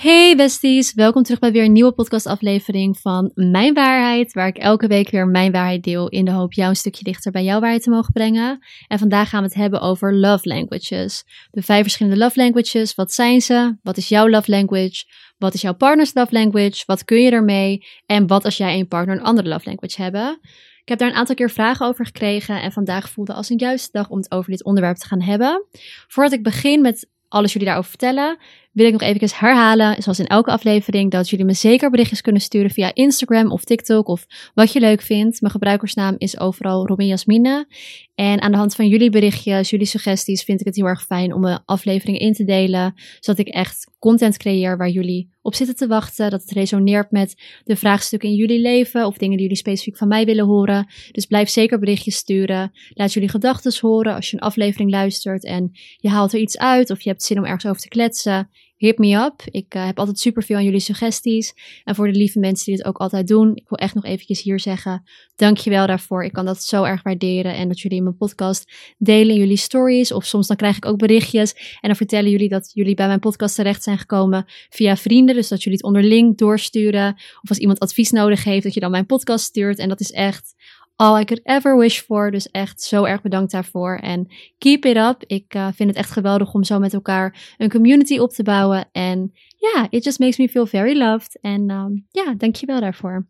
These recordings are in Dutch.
Hey besties, welkom terug bij weer een nieuwe podcastaflevering van Mijn Waarheid, waar ik elke week weer mijn waarheid deel in de hoop jou een stukje dichter bij jouw waarheid te mogen brengen. En vandaag gaan we het hebben over love languages. De vijf verschillende love languages, wat zijn ze? Wat is jouw love language? Wat is jouw partner's love language? Wat kun je ermee? En wat als jij en je partner een andere love language hebben? Ik heb daar een aantal keer vragen over gekregen en vandaag voelde als een juiste dag om het over dit onderwerp te gaan hebben. Voordat ik begin met alles jullie daarover vertellen, wil ik nog even herhalen, zoals in elke aflevering, dat jullie me zeker berichtjes kunnen sturen via Instagram of TikTok of wat je leuk vindt. Mijn gebruikersnaam is overal Robin Jasmine. En aan de hand van jullie berichtjes, jullie suggesties, vind ik het heel erg fijn om mijn afleveringen in te delen, zodat ik echt content creëer waar jullie op zitten te wachten, dat het resoneert met de vraagstukken in jullie leven of dingen die jullie specifiek van mij willen horen. Dus blijf zeker berichtjes sturen. Laat jullie gedachten horen als je een aflevering luistert en je haalt er iets uit of je hebt zin om ergens over te kletsen hit me up. Ik uh, heb altijd superveel aan jullie suggesties. En voor de lieve mensen die het ook altijd doen, ik wil echt nog eventjes hier zeggen, dankjewel daarvoor. Ik kan dat zo erg waarderen. En dat jullie in mijn podcast delen jullie stories. Of soms dan krijg ik ook berichtjes. En dan vertellen jullie dat jullie bij mijn podcast terecht zijn gekomen via vrienden. Dus dat jullie het onderling doorsturen. Of als iemand advies nodig heeft, dat je dan mijn podcast stuurt. En dat is echt all I could ever wish for. Dus echt zo erg bedankt daarvoor. En keep it up. Ik uh, vind het echt geweldig om zo met elkaar een community op te bouwen. En ja, yeah, it just makes me feel very loved. En um, ja, dankjewel daarvoor.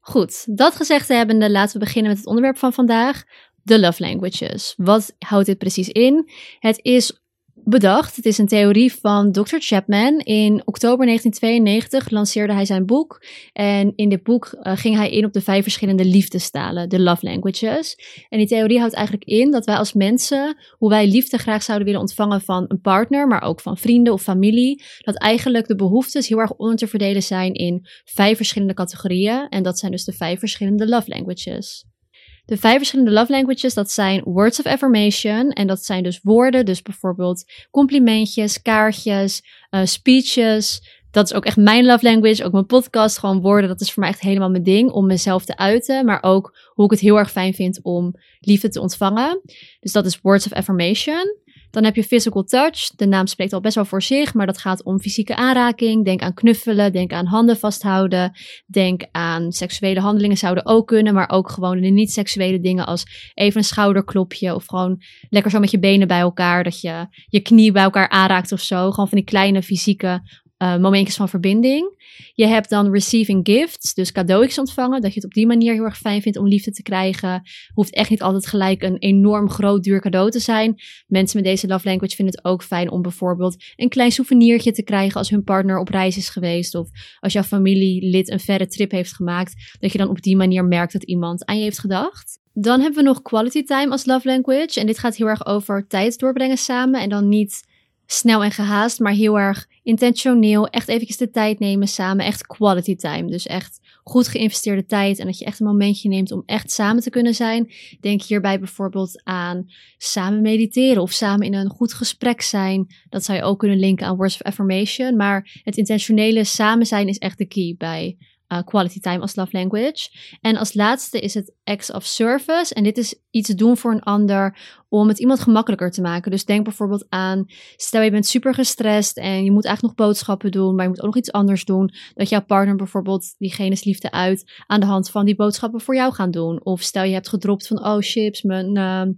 Goed, dat gezegd hebbende, laten we beginnen met het onderwerp van vandaag. De love languages. Wat houdt dit precies in? Het is bedacht. Het is een theorie van Dr. Chapman. In oktober 1992 lanceerde hij zijn boek. En in dit boek uh, ging hij in op de vijf verschillende liefdestalen, de love languages. En die theorie houdt eigenlijk in dat wij als mensen, hoe wij liefde graag zouden willen ontvangen van een partner, maar ook van vrienden of familie, dat eigenlijk de behoeftes heel erg onder te verdelen zijn in vijf verschillende categorieën. En dat zijn dus de vijf verschillende love languages. De vijf verschillende love languages, dat zijn words of affirmation. En dat zijn dus woorden, dus bijvoorbeeld complimentjes, kaartjes, uh, speeches. Dat is ook echt mijn love language, ook mijn podcast, gewoon woorden. Dat is voor mij echt helemaal mijn ding, om mezelf te uiten. Maar ook hoe ik het heel erg fijn vind om liefde te ontvangen. Dus dat is words of affirmation. Dan heb je physical touch. De naam spreekt al best wel voor zich, maar dat gaat om fysieke aanraking. Denk aan knuffelen, denk aan handen vasthouden. Denk aan seksuele handelingen zouden ook kunnen, maar ook gewoon de niet-seksuele dingen als even een schouderklopje of gewoon lekker zo met je benen bij elkaar, dat je je knie bij elkaar aanraakt of zo. Gewoon van die kleine fysieke uh, momentjes van verbinding. Je hebt dan receiving gifts, dus cadeautjes ontvangen. Dat je het op die manier heel erg fijn vindt om liefde te krijgen. Hoeft echt niet altijd gelijk een enorm groot duur cadeau te zijn. Mensen met deze love language vinden het ook fijn om bijvoorbeeld een klein souvenirtje te krijgen als hun partner op reis is geweest. Of als jouw familielid een verre trip heeft gemaakt. Dat je dan op die manier merkt dat iemand aan je heeft gedacht. Dan hebben we nog quality time als love language. En dit gaat heel erg over tijd doorbrengen samen. En dan niet snel en gehaast, maar heel erg intentioneel. Echt eventjes de tijd nemen samen. Echt quality time. Dus echt goed geïnvesteerde tijd. En dat je echt een momentje neemt om echt samen te kunnen zijn. Denk hierbij bijvoorbeeld aan samen mediteren of samen in een goed gesprek zijn. Dat zou je ook kunnen linken aan words of affirmation. Maar het intentionele samen zijn is echt de key bij uh, quality time als love language. En als laatste is het acts of service. En dit is iets doen voor een ander om het iemand gemakkelijker te maken. Dus denk bijvoorbeeld aan, stel je bent super gestrest en je moet eigenlijk nog boodschappen doen, maar je moet ook nog iets anders doen. Dat jouw partner bijvoorbeeld diegene's liefde uit aan de hand van die boodschappen voor jou gaan doen. Of stel je hebt gedropt van, oh chips, mijn... Uh,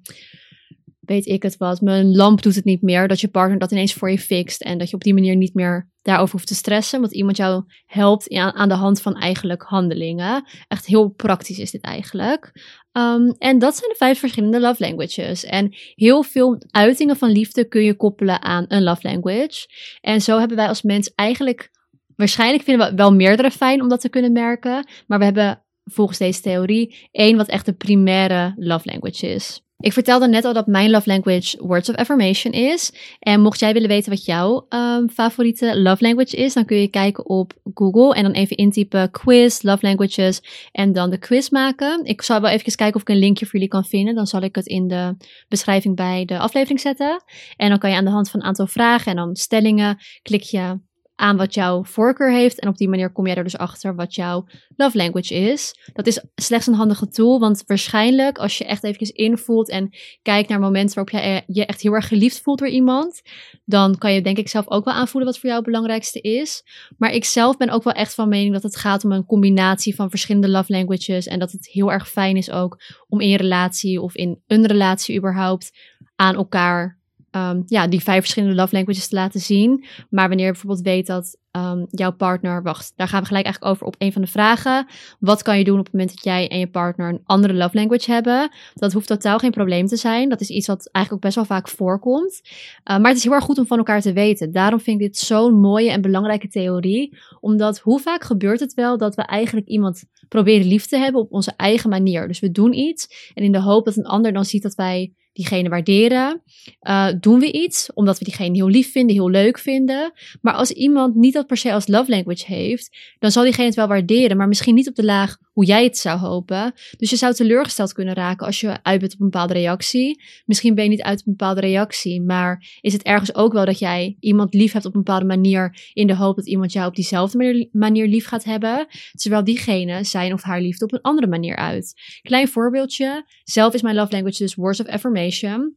weet ik het wat, mijn lamp doet het niet meer, dat je partner dat ineens voor je fixt en dat je op die manier niet meer daarover hoeft te stressen, want iemand jou helpt aan de hand van eigenlijk handelingen. Echt heel praktisch is dit eigenlijk. Um, en dat zijn de vijf verschillende love languages. En heel veel uitingen van liefde kun je koppelen aan een love language. En zo hebben wij als mens eigenlijk, waarschijnlijk vinden we wel meerdere fijn om dat te kunnen merken, maar we hebben volgens deze theorie één wat echt de primaire love language is. Ik vertelde net al dat mijn love language words of affirmation is. En mocht jij willen weten wat jouw um, favoriete love language is, dan kun je kijken op Google en dan even intypen quiz, love languages en dan de quiz maken. Ik zal wel even kijken of ik een linkje voor jullie kan vinden. Dan zal ik het in de beschrijving bij de aflevering zetten. En dan kan je aan de hand van een aantal vragen en dan stellingen, klik je aan wat jouw voorkeur heeft. En op die manier kom jij er dus achter wat jouw love language is. Dat is slechts een handige tool, want waarschijnlijk als je echt eventjes invoelt en kijkt naar momenten waarop je je echt heel erg geliefd voelt door iemand, dan kan je denk ik zelf ook wel aanvoelen wat voor jou het belangrijkste is. Maar ik zelf ben ook wel echt van mening dat het gaat om een combinatie van verschillende love languages en dat het heel erg fijn is ook om in je relatie of in een relatie überhaupt aan elkaar um, ja, die vijf verschillende love languages te laten zien. Maar wanneer je bijvoorbeeld weet dat um, jouw partner, wacht, daar gaan we gelijk eigenlijk over op een van de vragen. Wat kan je doen op het moment dat jij en je partner een andere love language hebben? Dat hoeft totaal geen probleem te zijn. Dat is iets wat eigenlijk ook best wel vaak voorkomt. Uh, maar het is heel erg goed om van elkaar te weten. Daarom vind ik dit zo'n mooie en belangrijke theorie. Omdat hoe vaak gebeurt het wel dat we eigenlijk iemand proberen lief te hebben op onze eigen manier. Dus we doen iets en in de hoop dat een ander dan ziet dat wij diegene waarderen. Uh, doen we iets omdat we diegene heel lief vinden, heel leuk vinden. Maar als iemand niet dat per se als love language heeft, dan zal diegene het wel waarderen, maar misschien niet op de laag hoe jij het zou hopen. Dus je zou teleurgesteld kunnen raken als je uit bent op een bepaalde reactie. Misschien ben je niet uit op een bepaalde reactie, maar is het ergens ook wel dat jij iemand lief hebt op een bepaalde manier in de hoop dat iemand jou op diezelfde manier lief gaat hebben, terwijl diegene zijn of haar liefde op een andere manier uit. Klein voorbeeldje. Zelf is mijn love language dus words of affirmation.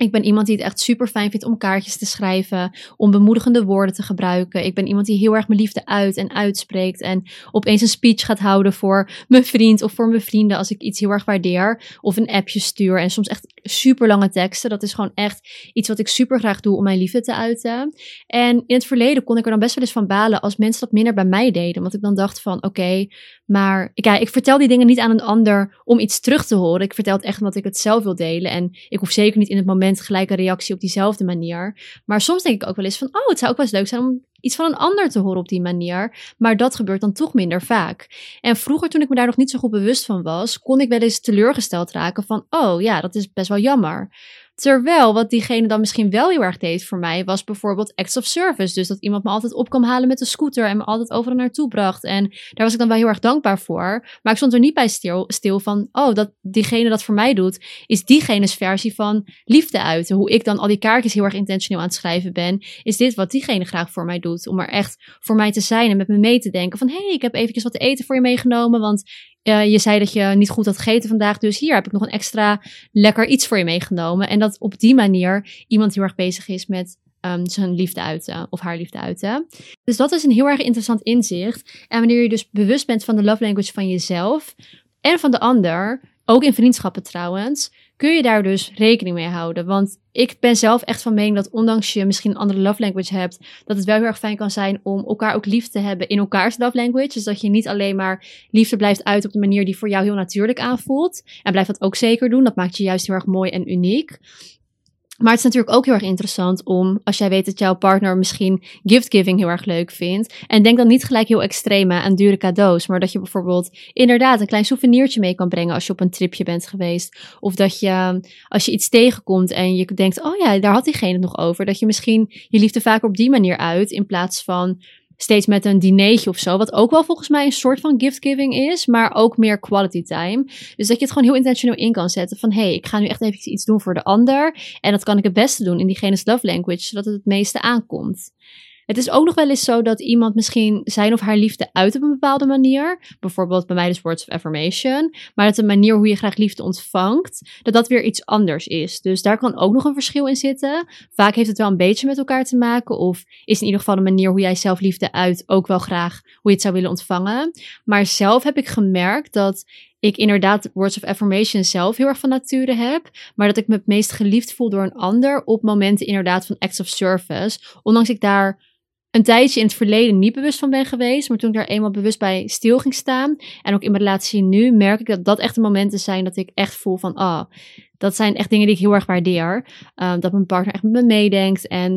Ik ben iemand die het echt super fijn vindt om kaartjes te schrijven, om bemoedigende woorden te gebruiken. Ik ben iemand die heel erg mijn liefde uit en uitspreekt en opeens een speech gaat houden voor mijn vriend of voor mijn vrienden als ik iets heel erg waardeer. Of een appje stuur en soms echt super lange teksten. Dat is gewoon echt iets wat ik super graag doe om mijn liefde te uiten. En in het verleden kon ik er dan best wel eens van balen als mensen dat minder bij mij deden. Want ik dan dacht van oké, maar ik, ja, ik vertel die dingen niet aan een ander om iets terug te horen. Ik vertel het echt omdat ik het zelf wil delen. En ik hoef zeker niet in het moment gelijk een reactie op diezelfde manier. Maar soms denk ik ook wel eens van, oh, het zou ook wel eens leuk zijn om iets van een ander te horen op die manier. Maar dat gebeurt dan toch minder vaak. En vroeger, toen ik me daar nog niet zo goed bewust van was, kon ik wel eens teleurgesteld raken van, oh ja, dat is best wel jammer. Terwijl wat diegene dan misschien wel heel erg deed voor mij, was bijvoorbeeld acts of service. Dus dat iemand me altijd op kwam halen met de scooter en me altijd overal naartoe bracht. En daar was ik dan wel heel erg dankbaar voor. Maar ik stond er niet bij stil, stil van, oh, dat diegene dat voor mij doet, is diegene's versie van liefde uiten. Hoe ik dan al die kaartjes heel erg intentioneel aan het schrijven ben, is dit wat diegene graag voor mij doet. Om er echt voor mij te zijn en met me mee te denken van, hé, hey, ik heb eventjes wat te eten voor je meegenomen, want uh, je zei dat je niet goed had gegeten vandaag, dus hier heb ik nog een extra lekker iets voor je meegenomen. En dat op die manier iemand heel erg bezig is met um, zijn liefde uiten of haar liefde uiten. Dus dat is een heel erg interessant inzicht. En wanneer je dus bewust bent van de love language van jezelf en van de ander, ook in vriendschappen trouwens, kun je daar dus rekening mee houden. Want ik ben zelf echt van mening dat ondanks je misschien een andere love language hebt, dat het wel heel erg fijn kan zijn om elkaar ook lief te hebben in elkaars love language. Dus dat je niet alleen maar liefde blijft uit op de manier die voor jou heel natuurlijk aanvoelt. En blijf dat ook zeker doen. Dat maakt je juist heel erg mooi en uniek. Maar het is natuurlijk ook heel erg interessant om, als jij weet dat jouw partner misschien giftgiving heel erg leuk vindt. En denk dan niet gelijk heel extreem aan dure cadeaus. Maar dat je bijvoorbeeld inderdaad een klein souvenirtje mee kan brengen als je op een tripje bent geweest. Of dat je, als je iets tegenkomt en je denkt, oh ja, daar had diegene het nog over. Dat je misschien je liefde vaker op die manier uit. In plaats van steeds met een dinertje of zo. Wat ook wel volgens mij een soort van giftgiving is, maar ook meer quality time. Dus dat je het gewoon heel intentioneel in kan zetten van hé, hey, ik ga nu echt even iets doen voor de ander. En dat kan ik het beste doen in diegene's love language, zodat het het meeste aankomt. Het is ook nog wel eens zo dat iemand misschien zijn of haar liefde uit op een bepaalde manier. Bijvoorbeeld bij mij dus words of affirmation. Maar dat de manier hoe je graag liefde ontvangt, dat dat weer iets anders is. Dus daar kan ook nog een verschil in zitten. Vaak heeft het wel een beetje met elkaar te maken. Of is in ieder geval de manier hoe jij zelf liefde uit ook wel graag hoe je het zou willen ontvangen. Maar zelf heb ik gemerkt dat ik inderdaad words of affirmation zelf heel erg van nature heb, maar dat ik me het meest geliefd voel door een ander op momenten inderdaad van acts of service. Ondanks ik daar een tijdje in het verleden niet bewust van ben geweest. Maar toen ik daar eenmaal bewust bij stil ging staan. En ook in mijn relatie nu merk ik dat dat echt de momenten zijn dat ik echt voel van, ah, dat zijn echt dingen die ik heel erg waardeer. Um, dat mijn partner echt met me meedenkt. En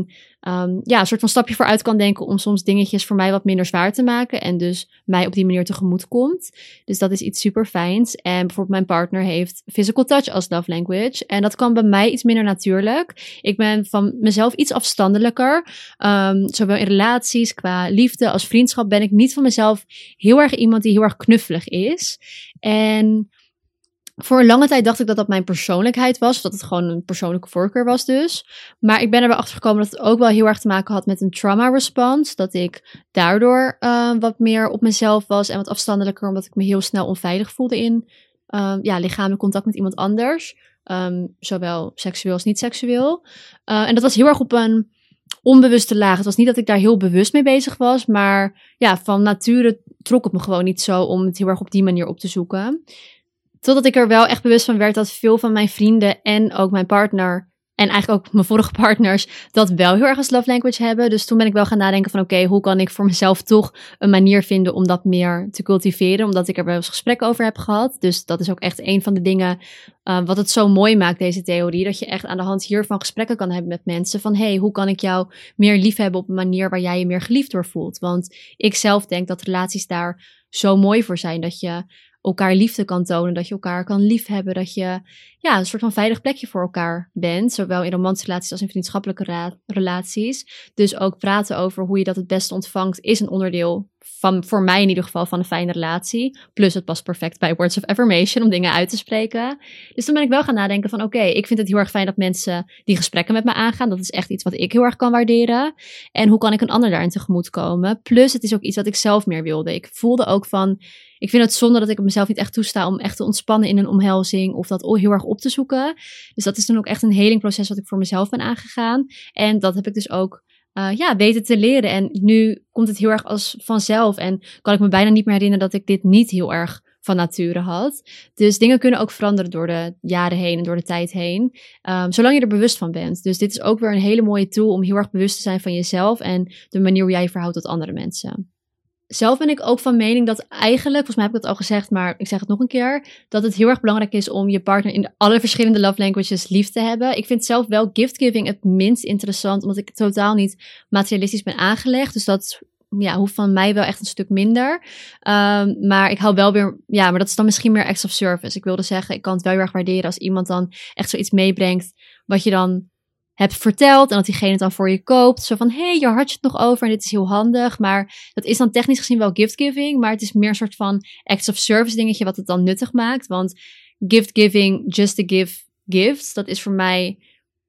um, ja, een soort van stapje vooruit kan denken om soms dingetjes voor mij wat minder zwaar te maken. En dus mij op die manier tegemoet komt. Dus dat is iets super fijns. En bijvoorbeeld mijn partner heeft physical touch als love language. En dat kan bij mij iets minder natuurlijk. Ik ben van mezelf iets afstandelijker. Um, zowel in relaties, qua liefde als vriendschap ben ik niet van mezelf heel erg iemand die heel erg knuffelig is. En voor een lange tijd dacht ik dat dat mijn persoonlijkheid was. Dat het gewoon een persoonlijke voorkeur was dus. Maar ik ben er wel achter gekomen dat het ook wel heel erg te maken had met een trauma response. Dat ik daardoor uh, wat meer op mezelf was en wat afstandelijker. Omdat ik me heel snel onveilig voelde in uh, ja, lichamelijk contact met iemand anders. Um, zowel seksueel als niet seksueel. Uh, en dat was heel erg op een onbewuste laag. Het was niet dat ik daar heel bewust mee bezig was. Maar ja, van nature trok het me gewoon niet zo om het heel erg op die manier op te zoeken. Totdat ik er wel echt bewust van werd dat veel van mijn vrienden en ook mijn partner en eigenlijk ook mijn vorige partners dat wel heel erg als love language hebben. Dus toen ben ik wel gaan nadenken van oké, hoe kan ik voor mezelf toch een manier vinden om dat meer te cultiveren. Omdat ik er wel eens gesprekken over heb gehad. Dus dat is ook echt een van de dingen uh, wat het zo mooi maakt, deze theorie. Dat je echt aan de hand hiervan gesprekken kan hebben met mensen. Van hey, hoe kan ik jou meer lief hebben op een manier waar jij je meer geliefd door voelt. Want ik zelf denk dat relaties daar zo mooi voor zijn. Dat je elkaar liefde kan tonen, dat je elkaar kan liefhebben, dat je ja, een soort van veilig plekje voor elkaar bent, zowel in romantische relaties als in vriendschappelijke relaties. Dus ook praten over hoe je dat het beste ontvangt is een onderdeel van, voor mij in ieder geval, van een fijne relatie. Plus het past perfect bij words of affirmation om dingen uit te spreken. Dus toen ben ik wel gaan nadenken van oké, ik vind het heel erg fijn dat mensen die gesprekken met me aangaan. Dat is echt iets wat ik heel erg kan waarderen. En hoe kan ik een ander daarin tegemoet komen? Plus het is ook iets wat ik zelf meer wilde. Ik voelde ook van ik vind het zonde dat ik mezelf niet echt toesta om echt te ontspannen in een omhelzing of dat heel erg op te zoeken. Dus dat is dan ook echt een helingproces wat ik voor mezelf ben aangegaan. En dat heb ik dus ook uh, ja, weten te leren. En nu komt het heel erg als vanzelf. En kan ik me bijna niet meer herinneren dat ik dit niet heel erg van nature had. Dus dingen kunnen ook veranderen door de jaren heen en door de tijd heen. Um, zolang je er bewust van bent. Dus dit is ook weer een hele mooie tool om heel erg bewust te zijn van jezelf en de manier hoe jij je verhoudt tot andere mensen zelf ben ik ook van mening dat eigenlijk, volgens mij heb ik het al gezegd, maar ik zeg het nog een keer, dat het heel erg belangrijk is om je partner in alle verschillende love languages lief te hebben. Ik vind zelf wel gift-giving het minst interessant, omdat ik totaal niet materialistisch ben aangelegd. Dus dat ja, hoeft van mij wel echt een stuk minder. Um, maar ik hou wel weer, ja, maar dat is dan misschien meer acts of service. Ik wilde zeggen, ik kan het wel heel erg waarderen als iemand dan echt zoiets meebrengt, wat je dan hebt verteld en dat diegene het dan voor je koopt. Zo van, hé, hey, je had je het nog over en dit is heel handig. Maar dat is dan technisch gezien wel gift-giving, maar het is meer een soort van acts of service dingetje wat het dan nuttig maakt. Want gift-giving, just to give gifts, dat is voor mij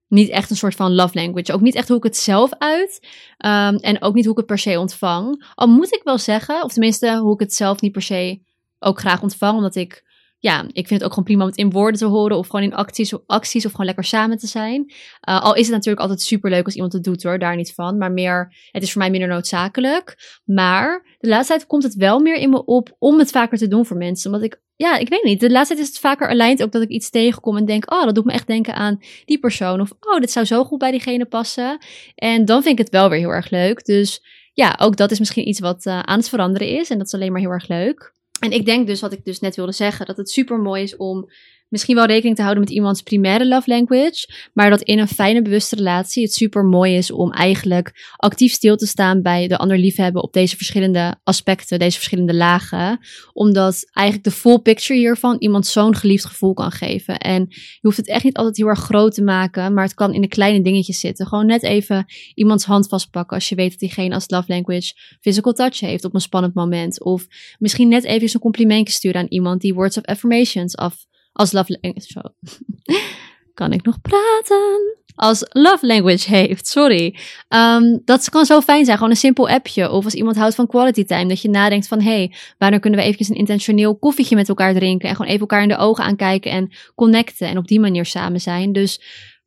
niet echt een soort van love language. Ook niet echt hoe ik het zelf uit. Um, en ook niet hoe ik het per se ontvang. Al moet ik wel zeggen, of tenminste hoe ik het zelf niet per se ook graag ontvang, omdat ik ja, ik vind het ook gewoon prima om het in woorden te horen of gewoon in acties, acties of gewoon lekker samen te zijn. Uh, al is het natuurlijk altijd super leuk als iemand het doet hoor, daar niet van. Maar meer, het is voor mij minder noodzakelijk. Maar de laatste tijd komt het wel meer in me op om het vaker te doen voor mensen. Omdat ik, ja, ik weet niet. De laatste tijd is het vaker aligned ook dat ik iets tegenkom en denk, oh, dat doet me echt denken aan die persoon. Of, oh, dit zou zo goed bij diegene passen. En dan vind ik het wel weer heel erg leuk. Dus ja, ook dat is misschien iets wat uh, aan het veranderen is. En dat is alleen maar heel erg leuk. En ik denk dus, wat ik dus net wilde zeggen, dat het super mooi is om misschien wel rekening te houden met iemands primaire love language, maar dat in een fijne bewuste relatie het super mooi is om eigenlijk actief stil te staan bij de ander liefhebben op deze verschillende aspecten, deze verschillende lagen, omdat eigenlijk de full picture hiervan iemand zo'n geliefd gevoel kan geven. En je hoeft het echt niet altijd heel erg groot te maken, maar het kan in de kleine dingetjes zitten. Gewoon net even iemands hand vastpakken als je weet dat diegene als love language physical touch heeft op een spannend moment. Of misschien net even een complimentje sturen aan iemand die words of affirmations af als love language. Kan ik nog praten? Als love language heeft, sorry. Um, dat kan zo fijn zijn, gewoon een simpel appje. Of als iemand houdt van quality time, dat je nadenkt van... hé, hey, wanneer kunnen we eventjes een intentioneel koffietje met elkaar drinken... en gewoon even elkaar in de ogen aankijken en connecten... en op die manier samen zijn. Dus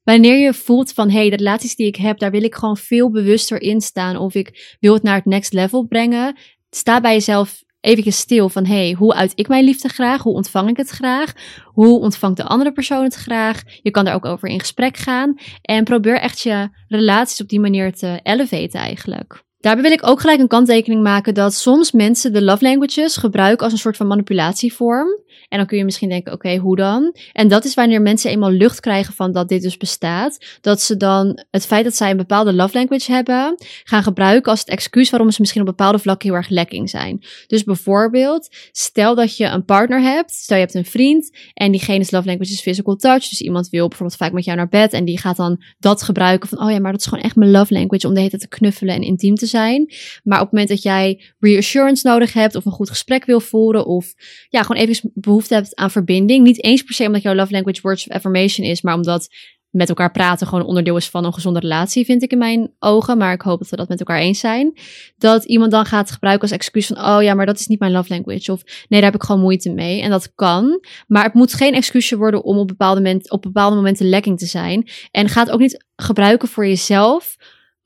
wanneer je voelt van... hé, hey, de relaties die ik heb, daar wil ik gewoon veel bewuster in staan... of ik wil het naar het next level brengen... sta bij jezelf even stil van hey, hoe uit ik mijn liefde graag? Hoe ontvang ik het graag? Hoe ontvangt de andere persoon het graag? Je kan daar ook over in gesprek gaan. En probeer echt je relaties op die manier te elevaten eigenlijk. Daarbij wil ik ook gelijk een kanttekening maken dat soms mensen de love languages gebruiken als een soort van manipulatievorm. En dan kun je misschien denken, oké, hoe dan? En dat is wanneer mensen eenmaal lucht krijgen van dat dit dus bestaat. Dat ze dan het feit dat zij een bepaalde love language hebben, gaan gebruiken als het excuus waarom ze misschien op bepaalde vlakken heel erg lekking zijn. Dus bijvoorbeeld, stel dat je een partner hebt, stel je hebt een vriend en diegene's love language is physical touch. Dus iemand wil bijvoorbeeld vaak met jou naar bed en die gaat dan dat gebruiken van, oh ja, maar dat is gewoon echt mijn love language om de hele te knuffelen en intiem te zijn. Maar op het moment dat jij reassurance nodig hebt of een goed gesprek wil voeren of ja, gewoon even behoefte hebt aan verbinding. Niet eens per se omdat jouw love language words of affirmation is, maar omdat met elkaar praten gewoon onderdeel is van een gezonde relatie, vind ik in mijn ogen. Maar ik hoop dat we dat met elkaar eens zijn. Dat iemand dan gaat gebruiken als excuus van, oh ja, maar dat is niet mijn love language. Of nee, daar heb ik gewoon moeite mee. En dat kan. Maar het moet geen excuusje worden om op bepaalde, moment, op bepaalde momenten lekking te zijn. En gaat ook niet gebruiken voor jezelf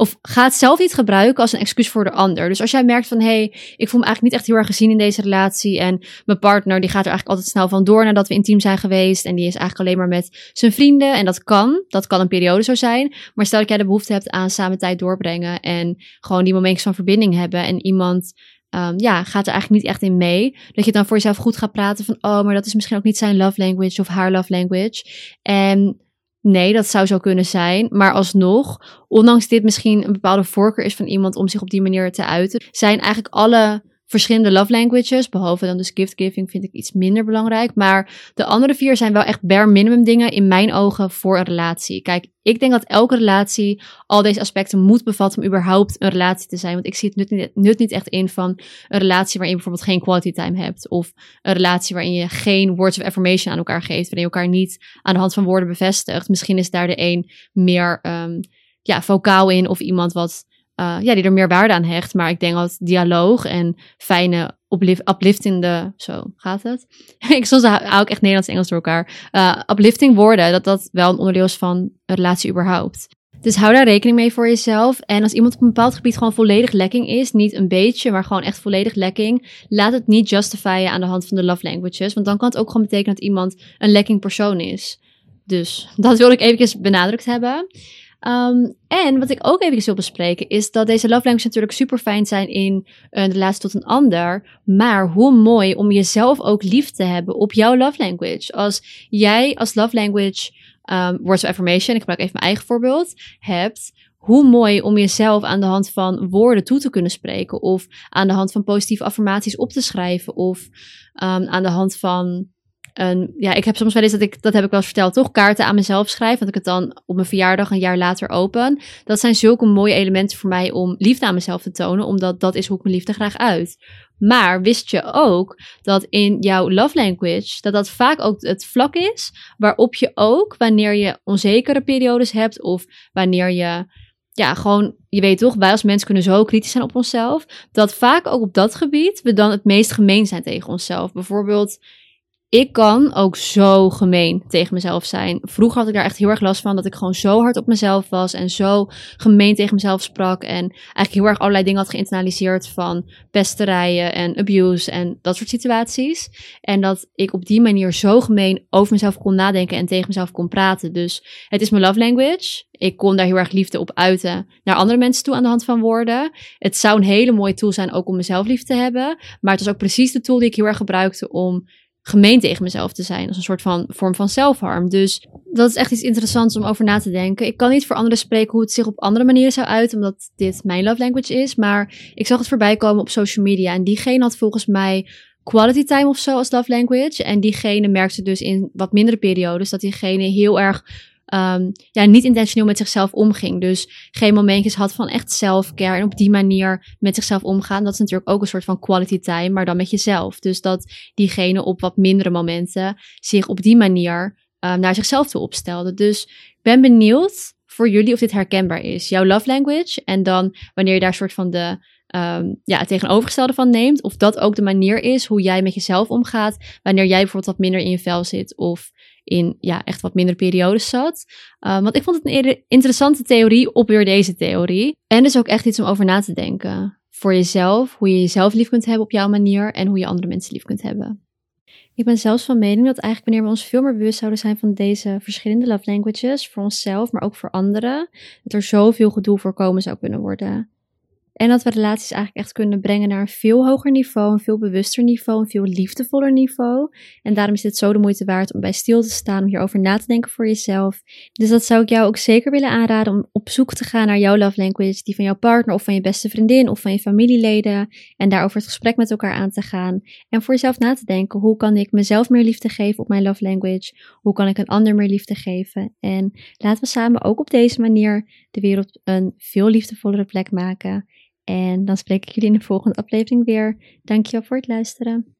of ga het zelf niet gebruiken als een excuus voor de ander. Dus als jij merkt van, hé, hey, ik voel me eigenlijk niet echt heel erg gezien in deze relatie. En mijn partner, die gaat er eigenlijk altijd snel van door nadat we intiem zijn geweest. En die is eigenlijk alleen maar met zijn vrienden. En dat kan. Dat kan een periode zo zijn. Maar stel dat jij de behoefte hebt aan samen tijd doorbrengen. En gewoon die momentjes van verbinding hebben. En iemand um, ja, gaat er eigenlijk niet echt in mee. Dat je dan voor jezelf goed gaat praten van, oh, maar dat is misschien ook niet zijn love language of haar love language. En Nee, dat zou zo kunnen zijn. Maar alsnog, ondanks dit misschien een bepaalde voorkeur is van iemand om zich op die manier te uiten, zijn eigenlijk alle verschillende love languages, behalve dan dus gift giving, vind ik iets minder belangrijk. Maar de andere vier zijn wel echt bare minimum dingen in mijn ogen voor een relatie. Kijk, ik denk dat elke relatie al deze aspecten moet bevatten om überhaupt een relatie te zijn. Want ik zie het nut niet, nut niet echt in van een relatie waarin je bijvoorbeeld geen quality time hebt. Of een relatie waarin je geen words of affirmation aan elkaar geeft. Waarin je elkaar niet aan de hand van woorden bevestigt. Misschien is daar de een meer um, ja, vocaal in of iemand wat uh, ja, die er meer waarde aan hecht. Maar ik denk dat dialoog en fijne, upliftende, zo gaat het. ik soms hou ik echt Nederlands en Engels door elkaar. Uh, uplifting woorden, dat dat wel een onderdeel is van een relatie überhaupt. Dus hou daar rekening mee voor jezelf. En als iemand op een bepaald gebied gewoon volledig lekking is, niet een beetje, maar gewoon echt volledig lekking, laat het niet justifyen aan de hand van de love languages. Want dan kan het ook gewoon betekenen dat iemand een lekking persoon is. Dus dat wil ik even benadrukt hebben. Um, en wat ik ook even wil bespreken is dat deze love languages natuurlijk super fijn zijn in een relatie tot een ander. Maar hoe mooi om jezelf ook lief te hebben op jouw love language. Als jij als love language um, words of affirmation, ik gebruik even mijn eigen voorbeeld, hebt. Hoe mooi om jezelf aan de hand van woorden toe te kunnen spreken. Of aan de hand van positieve affirmaties op te schrijven. Of um, aan de hand van een, ja, ik heb soms wel eens dat ik, dat heb ik wel eens verteld, toch? Kaarten aan mezelf schrijf, dat ik het dan op mijn verjaardag een jaar later open. Dat zijn zulke mooie elementen voor mij om liefde aan mezelf te tonen, omdat dat is hoe ik mijn liefde graag uit. Maar wist je ook dat in jouw love language, dat dat vaak ook het vlak is waarop je ook, wanneer je onzekere periodes hebt of wanneer je ja, gewoon, je weet toch, wij als mensen kunnen zo kritisch zijn op onszelf, dat vaak ook op dat gebied we dan het meest gemeen zijn tegen onszelf. Bijvoorbeeld, ik kan ook zo gemeen tegen mezelf zijn. Vroeger had ik daar echt heel erg last van dat ik gewoon zo hard op mezelf was en zo gemeen tegen mezelf sprak. En eigenlijk heel erg allerlei dingen had geïnternaliseerd van pesterijen en abuse en dat soort situaties. En dat ik op die manier zo gemeen over mezelf kon nadenken en tegen mezelf kon praten. Dus het is mijn love language. Ik kon daar heel erg liefde op uiten naar andere mensen toe aan de hand van woorden. Het zou een hele mooie tool zijn ook om mezelf lief te hebben. Maar het is ook precies de tool die ik heel erg gebruikte om gemeen tegen mezelf te zijn. Als een soort van vorm van zelfharm. Dus dat is echt iets interessants om over na te denken. Ik kan niet voor anderen spreken hoe het zich op andere manieren zou uiten, omdat dit mijn love language is. Maar ik zag het voorbij komen op social media. En diegene had volgens mij quality time of zo als love language. En diegene merkte dus in wat mindere periodes dat diegene heel erg um, ja, niet intentioneel met zichzelf omging. Dus geen momentjes had van echt self-care en op die manier met zichzelf omgaan. Dat is natuurlijk ook een soort van quality time, maar dan met jezelf. Dus dat diegene op wat mindere momenten zich op die manier um, naar zichzelf toe opstelde. Dus ik ben benieuwd voor jullie of dit herkenbaar is. Jouw love language en dan wanneer je daar soort van de um, ja, tegenovergestelde van neemt. Of dat ook de manier is hoe jij met jezelf omgaat. Wanneer jij bijvoorbeeld wat minder in je vel zit. Of in ja, echt wat minder periodes zat. Uh, want ik vond het een interessante theorie op weer deze theorie. En dus ook echt iets om over na te denken. Voor jezelf, hoe je jezelf lief kunt hebben op jouw manier en hoe je andere mensen lief kunt hebben. Ik ben zelfs van mening dat eigenlijk wanneer we ons veel meer bewust zouden zijn van deze verschillende love languages, voor onszelf, maar ook voor anderen, dat er zoveel gedoe voorkomen zou kunnen worden. En dat we relaties eigenlijk echt kunnen brengen naar een veel hoger niveau, een veel bewuster niveau, een veel liefdevoller niveau. En daarom is dit zo de moeite waard om bij stil te staan, om hierover na te denken voor jezelf. Dus dat zou ik jou ook zeker willen aanraden om op zoek te gaan naar jouw love language, die van jouw partner of van je beste vriendin of van je familieleden. En daarover het gesprek met elkaar aan te gaan. En voor jezelf na te denken, hoe kan ik mezelf meer liefde geven op mijn love language? Hoe kan ik een ander meer liefde geven? En laten we samen ook op deze manier de wereld een veel liefdevollere plek maken. En dan spreek ik jullie in de volgende aflevering weer. Dankjewel voor het luisteren.